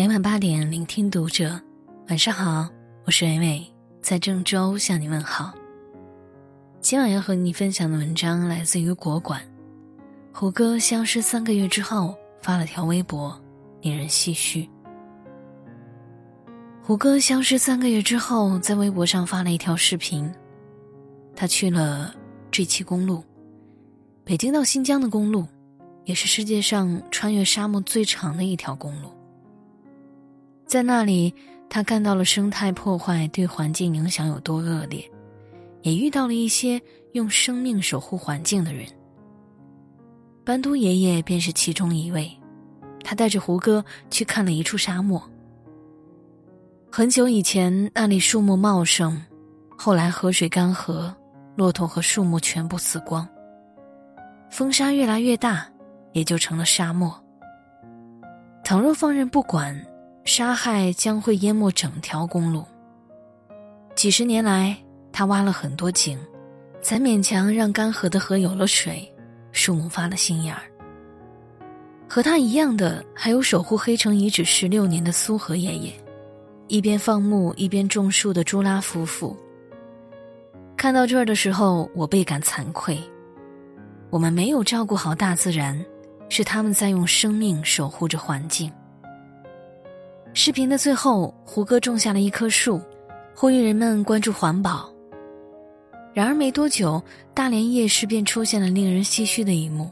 每晚八点，聆听读者。晚上好，我是伟伟，在郑州向你问好。今晚要和你分享的文章来自于国馆。胡歌消失三个月之后，发了条微博，令人唏嘘。胡歌消失三个月之后，在微博上发了一条视频，他去了 G 七公路，北京到新疆的公路，也是世界上穿越沙漠最长的一条公路。在那里，他看到了生态破坏对环境影响有多恶劣，也遇到了一些用生命守护环境的人。班都爷爷便是其中一位，他带着胡歌去看了一处沙漠。很久以前，那里树木茂盛，后来河水干涸，骆驼和树木全部死光。风沙越来越大，也就成了沙漠。倘若放任不管，杀害将会淹没整条公路。几十年来，他挖了很多井，才勉强让干涸的河有了水，树木发了新芽儿。和他一样的，还有守护黑城遗址十六年的苏和爷爷，一边放牧一边种树的朱拉夫妇。看到这儿的时候，我倍感惭愧。我们没有照顾好大自然，是他们在用生命守护着环境。视频的最后，胡歌种下了一棵树，呼吁人们关注环保。然而没多久，大连夜市便出现了令人唏嘘的一幕。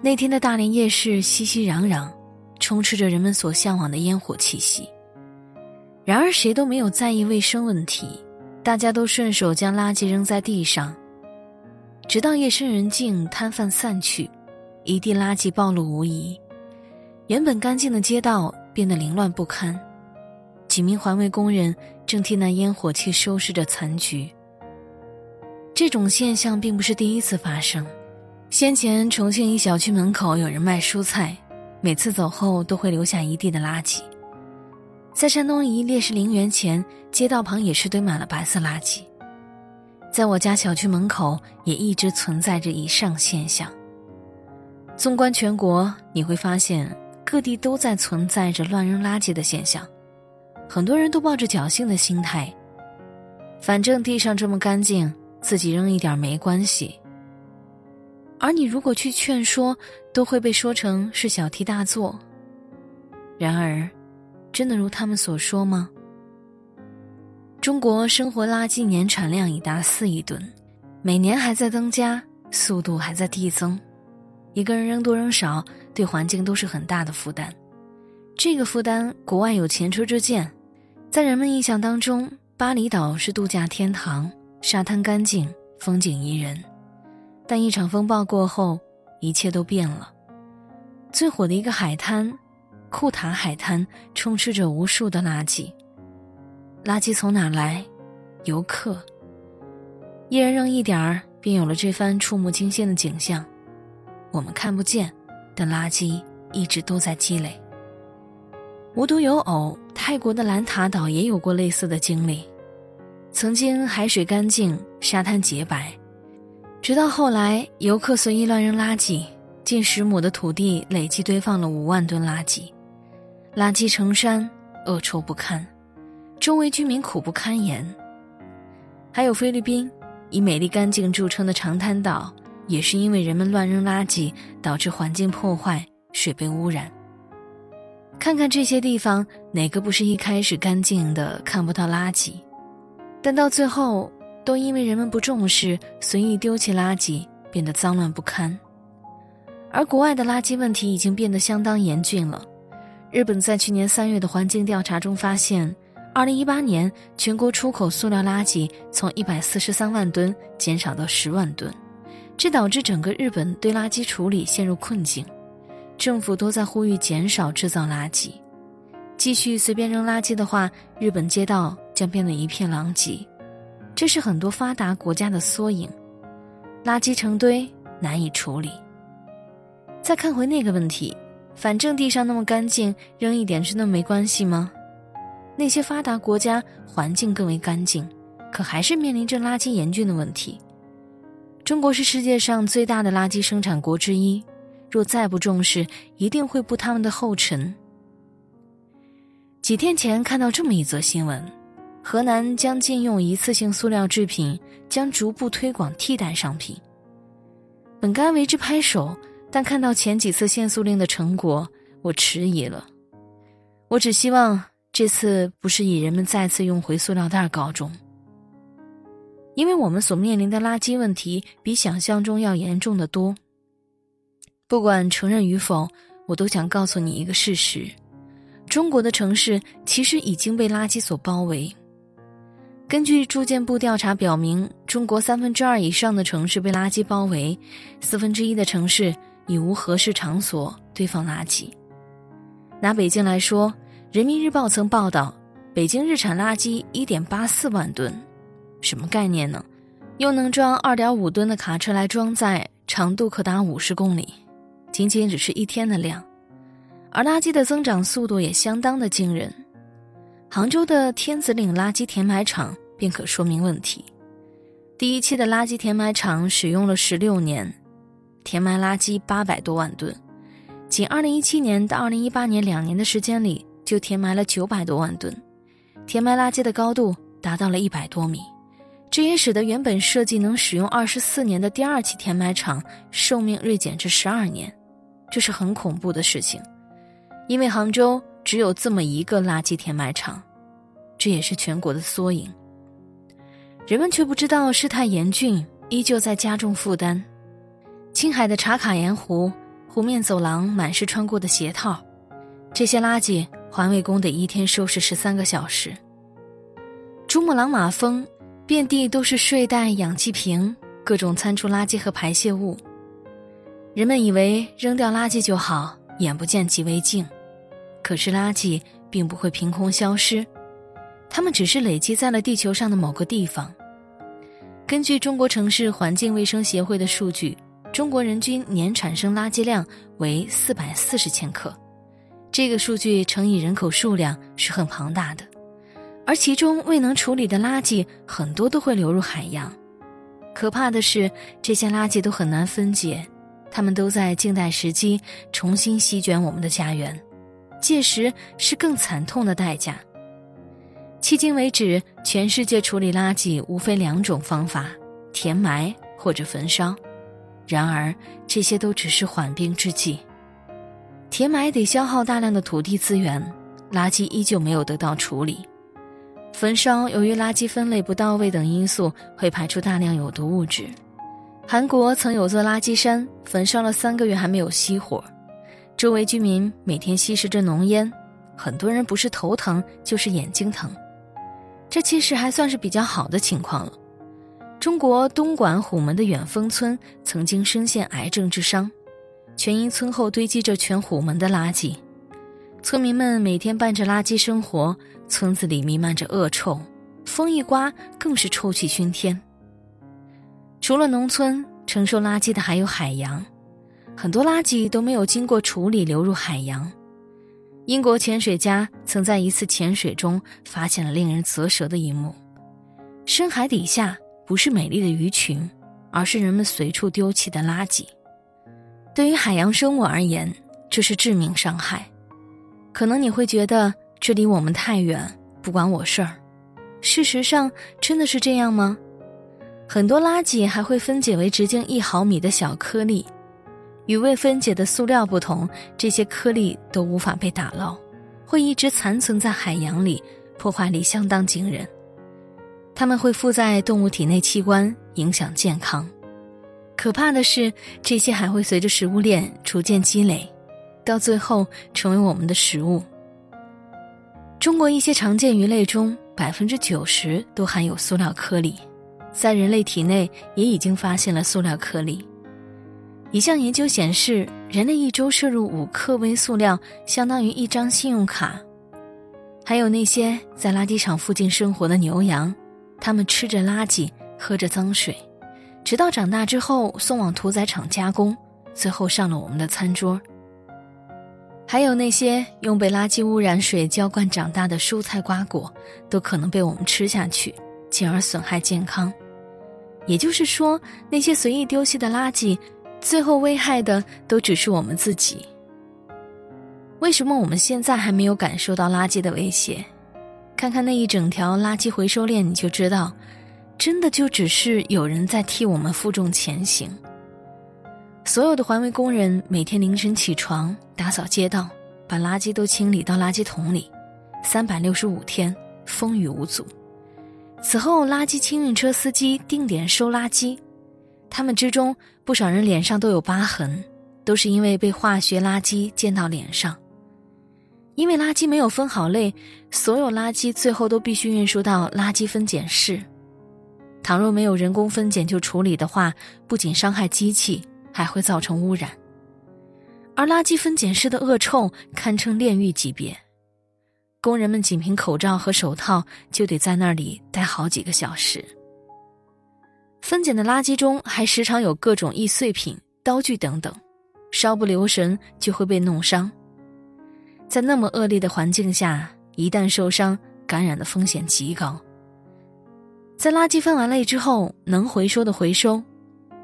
那天的大连夜市熙熙攘攘，充斥着人们所向往的烟火气息。然而谁都没有在意卫生问题，大家都顺手将垃圾扔在地上。直到夜深人静，摊贩散去，一地垃圾暴露无遗，原本干净的街道。变得凌乱不堪，几名环卫工人正替那烟火气收拾着残局。这种现象并不是第一次发生，先前重庆一小区门口有人卖蔬菜，每次走后都会留下一地的垃圾。在山东一烈士陵园前，街道旁也是堆满了白色垃圾。在我家小区门口也一直存在着以上现象。纵观全国，你会发现。各地都在存在着乱扔垃圾的现象，很多人都抱着侥幸的心态，反正地上这么干净，自己扔一点没关系。而你如果去劝说，都会被说成是小题大做。然而，真的如他们所说吗？中国生活垃圾年产量已达四亿吨，每年还在增加，速度还在递增。一个人扔多扔少，对环境都是很大的负担。这个负担，国外有前车之鉴。在人们印象当中，巴厘岛是度假天堂，沙滩干净，风景宜人。但一场风暴过后，一切都变了。最火的一个海滩——库塔海滩，充斥着无数的垃圾。垃圾从哪来？游客。一人扔一点儿，便有了这番触目惊心的景象。我们看不见，的垃圾一直都在积累。无独有偶，泰国的兰塔岛也有过类似的经历。曾经海水干净，沙滩洁白，直到后来游客随意乱扔垃圾，近十亩的土地累计堆放了五万吨垃圾，垃圾成山，恶臭不堪，周围居民苦不堪言。还有菲律宾，以美丽干净著称的长滩岛。也是因为人们乱扔垃圾，导致环境破坏，水被污染。看看这些地方，哪个不是一开始干净的看不到垃圾，但到最后都因为人们不重视，随意丢弃垃圾，变得脏乱不堪。而国外的垃圾问题已经变得相当严峻了。日本在去年三月的环境调查中发现，二零一八年全国出口塑料垃圾从一百四十三万吨减少到十万吨。这导致整个日本对垃圾处理陷入困境，政府都在呼吁减少制造垃圾，继续随便扔垃圾的话，日本街道将变得一片狼藉。这是很多发达国家的缩影，垃圾成堆，难以处理。再看回那个问题，反正地上那么干净，扔一点真的没关系吗？那些发达国家环境更为干净，可还是面临着垃圾严峻的问题。中国是世界上最大的垃圾生产国之一，若再不重视，一定会步他们的后尘。几天前看到这么一则新闻：河南将禁用一次性塑料制品，将逐步推广替代商品。本该为之拍手，但看到前几次限塑令的成果，我迟疑了。我只希望这次不是以人们再次用回塑料袋告终，因为我们所面临的垃圾问题比想象中要严重的多。不管承认与否，我都想告诉你一个事实。中国的城市其实已经被垃圾所包围。根据住建部调查表明，中国三分之二以上的城市被垃圾包围，四分之一的城市已无合适场所堆放垃圾。拿北京来说，《人民日报》曾报道，北京日产垃圾一点八四万吨，什么概念呢？又能装二点五吨的卡车来装载，长度可达五十公里，仅仅只是一天的量。而垃圾的增长速度也相当的惊人，杭州的天子岭垃圾填埋场便可说明问题。第一期的垃圾填埋场使用了十六年，填埋垃圾八百多万吨，仅二零一七年到二零一八年两年的时间里，就填埋了九百多万吨，填埋垃圾的高度达到了一百多米，这也使得原本设计能使用二十四年的第二期填埋场寿命锐减至十二年，这是很恐怖的事情。因为杭州只有这么一个垃圾填埋场，这也是全国的缩影。人们却不知道事态严峻，依旧在加重负担。青海的茶卡盐湖湖面走廊满是穿过的鞋套，这些垃圾环卫工得一天收拾十三个小时。珠穆朗玛峰遍地都是睡袋、氧气瓶、各种餐厨垃圾和排泄物，人们以为扔掉垃圾就好，眼不见即为净。可是垃圾并不会凭空消失，它们只是累积在了地球上的某个地方。根据中国城市环境卫生协会的数据，中国人均年产生垃圾量为四百四十千克，这个数据乘以人口数量是很庞大的。而其中未能处理的垃圾很多都会流入海洋，可怕的是这些垃圾都很难分解，它们都在静待时机重新席卷我们的家园。届时是更惨痛的代价。迄今为止，全世界处理垃圾无非两种方法：填埋或者焚烧。然而，这些都只是缓兵之计。填埋得消耗大量的土地资源，垃圾依旧没有得到处理；焚烧由于垃圾分类不到位等因素，会排出大量有毒物质。韩国曾有座垃圾山，焚烧了三个月还没有熄火。周围居民每天吸食着浓烟，很多人不是头疼就是眼睛疼，这其实还算是比较好的情况了。中国东莞虎门的远峰村曾经深陷癌症之伤，全因村后堆积着全虎门的垃圾，村民们每天伴着垃圾生活，村子里弥漫着恶臭，风一刮更是臭气熏天。除了农村，承受垃圾的还有海洋。很多垃圾都没有经过处理流入海洋。英国潜水家曾在一次潜水中发现了令人啧舌的一幕：深海底下不是美丽的鱼群，而是人们随处丢弃的垃圾。对于海洋生物而言，这是致命伤害。可能你会觉得这离我们太远，不关我事儿。事实上，真的是这样吗？很多垃圾还会分解为直径一毫米的小颗粒。与未分解的塑料不同，这些颗粒都无法被打捞，会一直残存在海洋里，破坏力相当惊人。它们会附在动物体内器官，影响健康。可怕的是，这些还会随着食物链逐渐积累，到最后成为我们的食物。中国一些常见鱼类中，百分之九十都含有塑料颗粒，在人类体内也已经发现了塑料颗粒。一项研究显示，人类一周摄入五克微塑料，相当于一张信用卡。还有那些在垃圾场附近生活的牛羊，它们吃着垃圾，喝着脏水，直到长大之后送往屠宰场加工，最后上了我们的餐桌。还有那些用被垃圾污染水浇灌长大的蔬菜瓜果，都可能被我们吃下去，进而损害健康。也就是说，那些随意丢弃的垃圾。最后危害的都只是我们自己。为什么我们现在还没有感受到垃圾的威胁？看看那一整条垃圾回收链，你就知道，真的就只是有人在替我们负重前行。所有的环卫工人每天凌晨起床打扫街道，把垃圾都清理到垃圾桶里，三百六十五天风雨无阻。此后，垃圾清运车司机定点收垃圾，他们之中不少人脸上都有疤痕，都是因为被化学垃圾溅到脸上。因为垃圾没有分好类，所有垃圾最后都必须运输到垃圾分拣室。倘若没有人工分拣就处理的话，不仅伤害机器，还会造成污染。而垃圾分拣室的恶臭堪称炼狱级别，工人们仅凭口罩和手套就得在那里待好几个小时。分拣的垃圾中还时常有各种易碎品、刀具等等，稍不留神就会被弄伤。在那么恶劣的环境下，一旦受伤，感染的风险极高。在垃圾分完类之后，能回收的回收，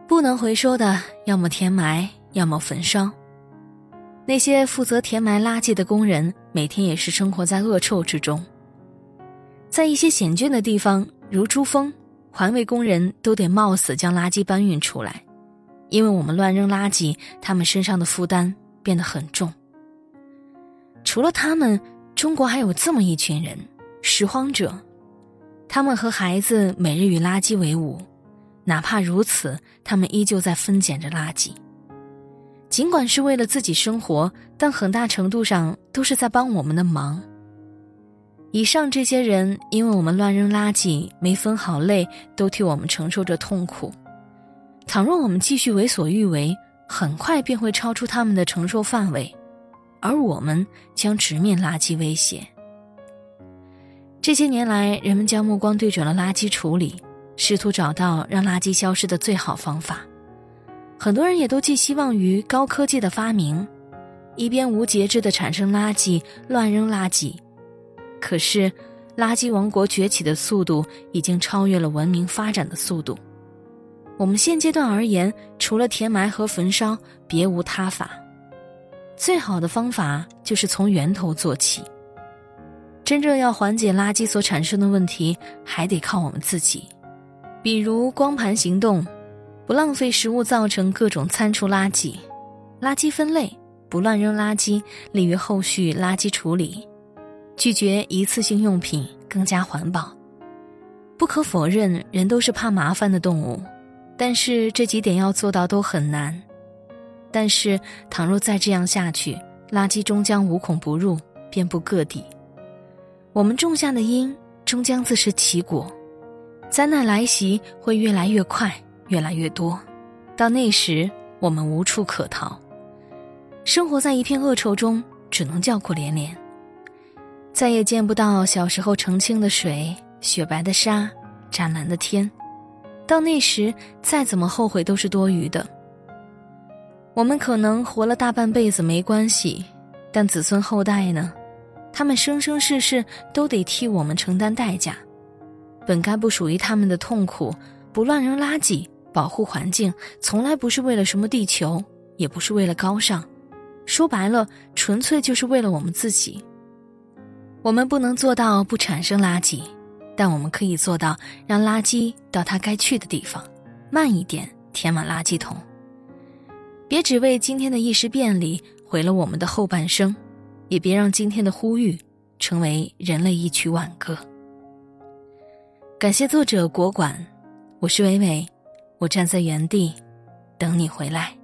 不能回收的，要么填埋，要么焚烧。那些负责填埋垃圾的工人，每天也是生活在恶臭之中。在一些险峻的地方，如珠峰，环卫工人都得冒死将垃圾搬运出来，因为我们乱扔垃圾，他们身上的负担变得很重。除了他们，中国还有这么一群人——拾荒者。他们和孩子每日与垃圾为伍，哪怕如此，他们依旧在分拣着垃圾。尽管是为了自己生活，但很大程度上都是在帮我们的忙。以上这些人，因为我们乱扔垃圾没分好类，都替我们承受着痛苦。倘若我们继续为所欲为，很快便会超出他们的承受范围。而我们将直面垃圾威胁。这些年来，人们将目光对准了垃圾处理，试图找到让垃圾消失的最好方法。很多人也都寄希望于高科技的发明，一边无节制的产生垃圾、乱扔垃圾。可是，垃圾王国崛起的速度已经超越了文明发展的速度。我们现阶段而言，除了填埋和焚烧，别无他法。最好的方法就是从源头做起。真正要缓解垃圾所产生的问题，还得靠我们自己。比如光盘行动，不浪费食物，造成各种餐厨垃圾；垃圾分类，不乱扔垃圾，利于后续垃圾处理；拒绝一次性用品，更加环保。不可否认，人都是怕麻烦的动物，但是这几点要做到都很难。但是，倘若再这样下去，垃圾终将无孔不入，遍布各地。我们种下的因，终将自食其果。灾难来袭会越来越快，越来越多。到那时，我们无处可逃，生活在一片恶臭中，只能叫苦连连。再也见不到小时候澄清的水、雪白的沙、湛蓝的天。到那时，再怎么后悔都是多余的。我们可能活了大半辈子没关系，但子孙后代呢？他们生生世世都得替我们承担代价。本该不属于他们的痛苦，不乱扔垃圾，保护环境，从来不是为了什么地球，也不是为了高尚。说白了，纯粹就是为了我们自己。我们不能做到不产生垃圾，但我们可以做到让垃圾到它该去的地方，慢一点填满垃圾桶。别只为今天的一时便利毁了我们的后半生，也别让今天的呼吁成为人类一曲挽歌。感谢作者国馆，我是伟伟，我站在原地等你回来。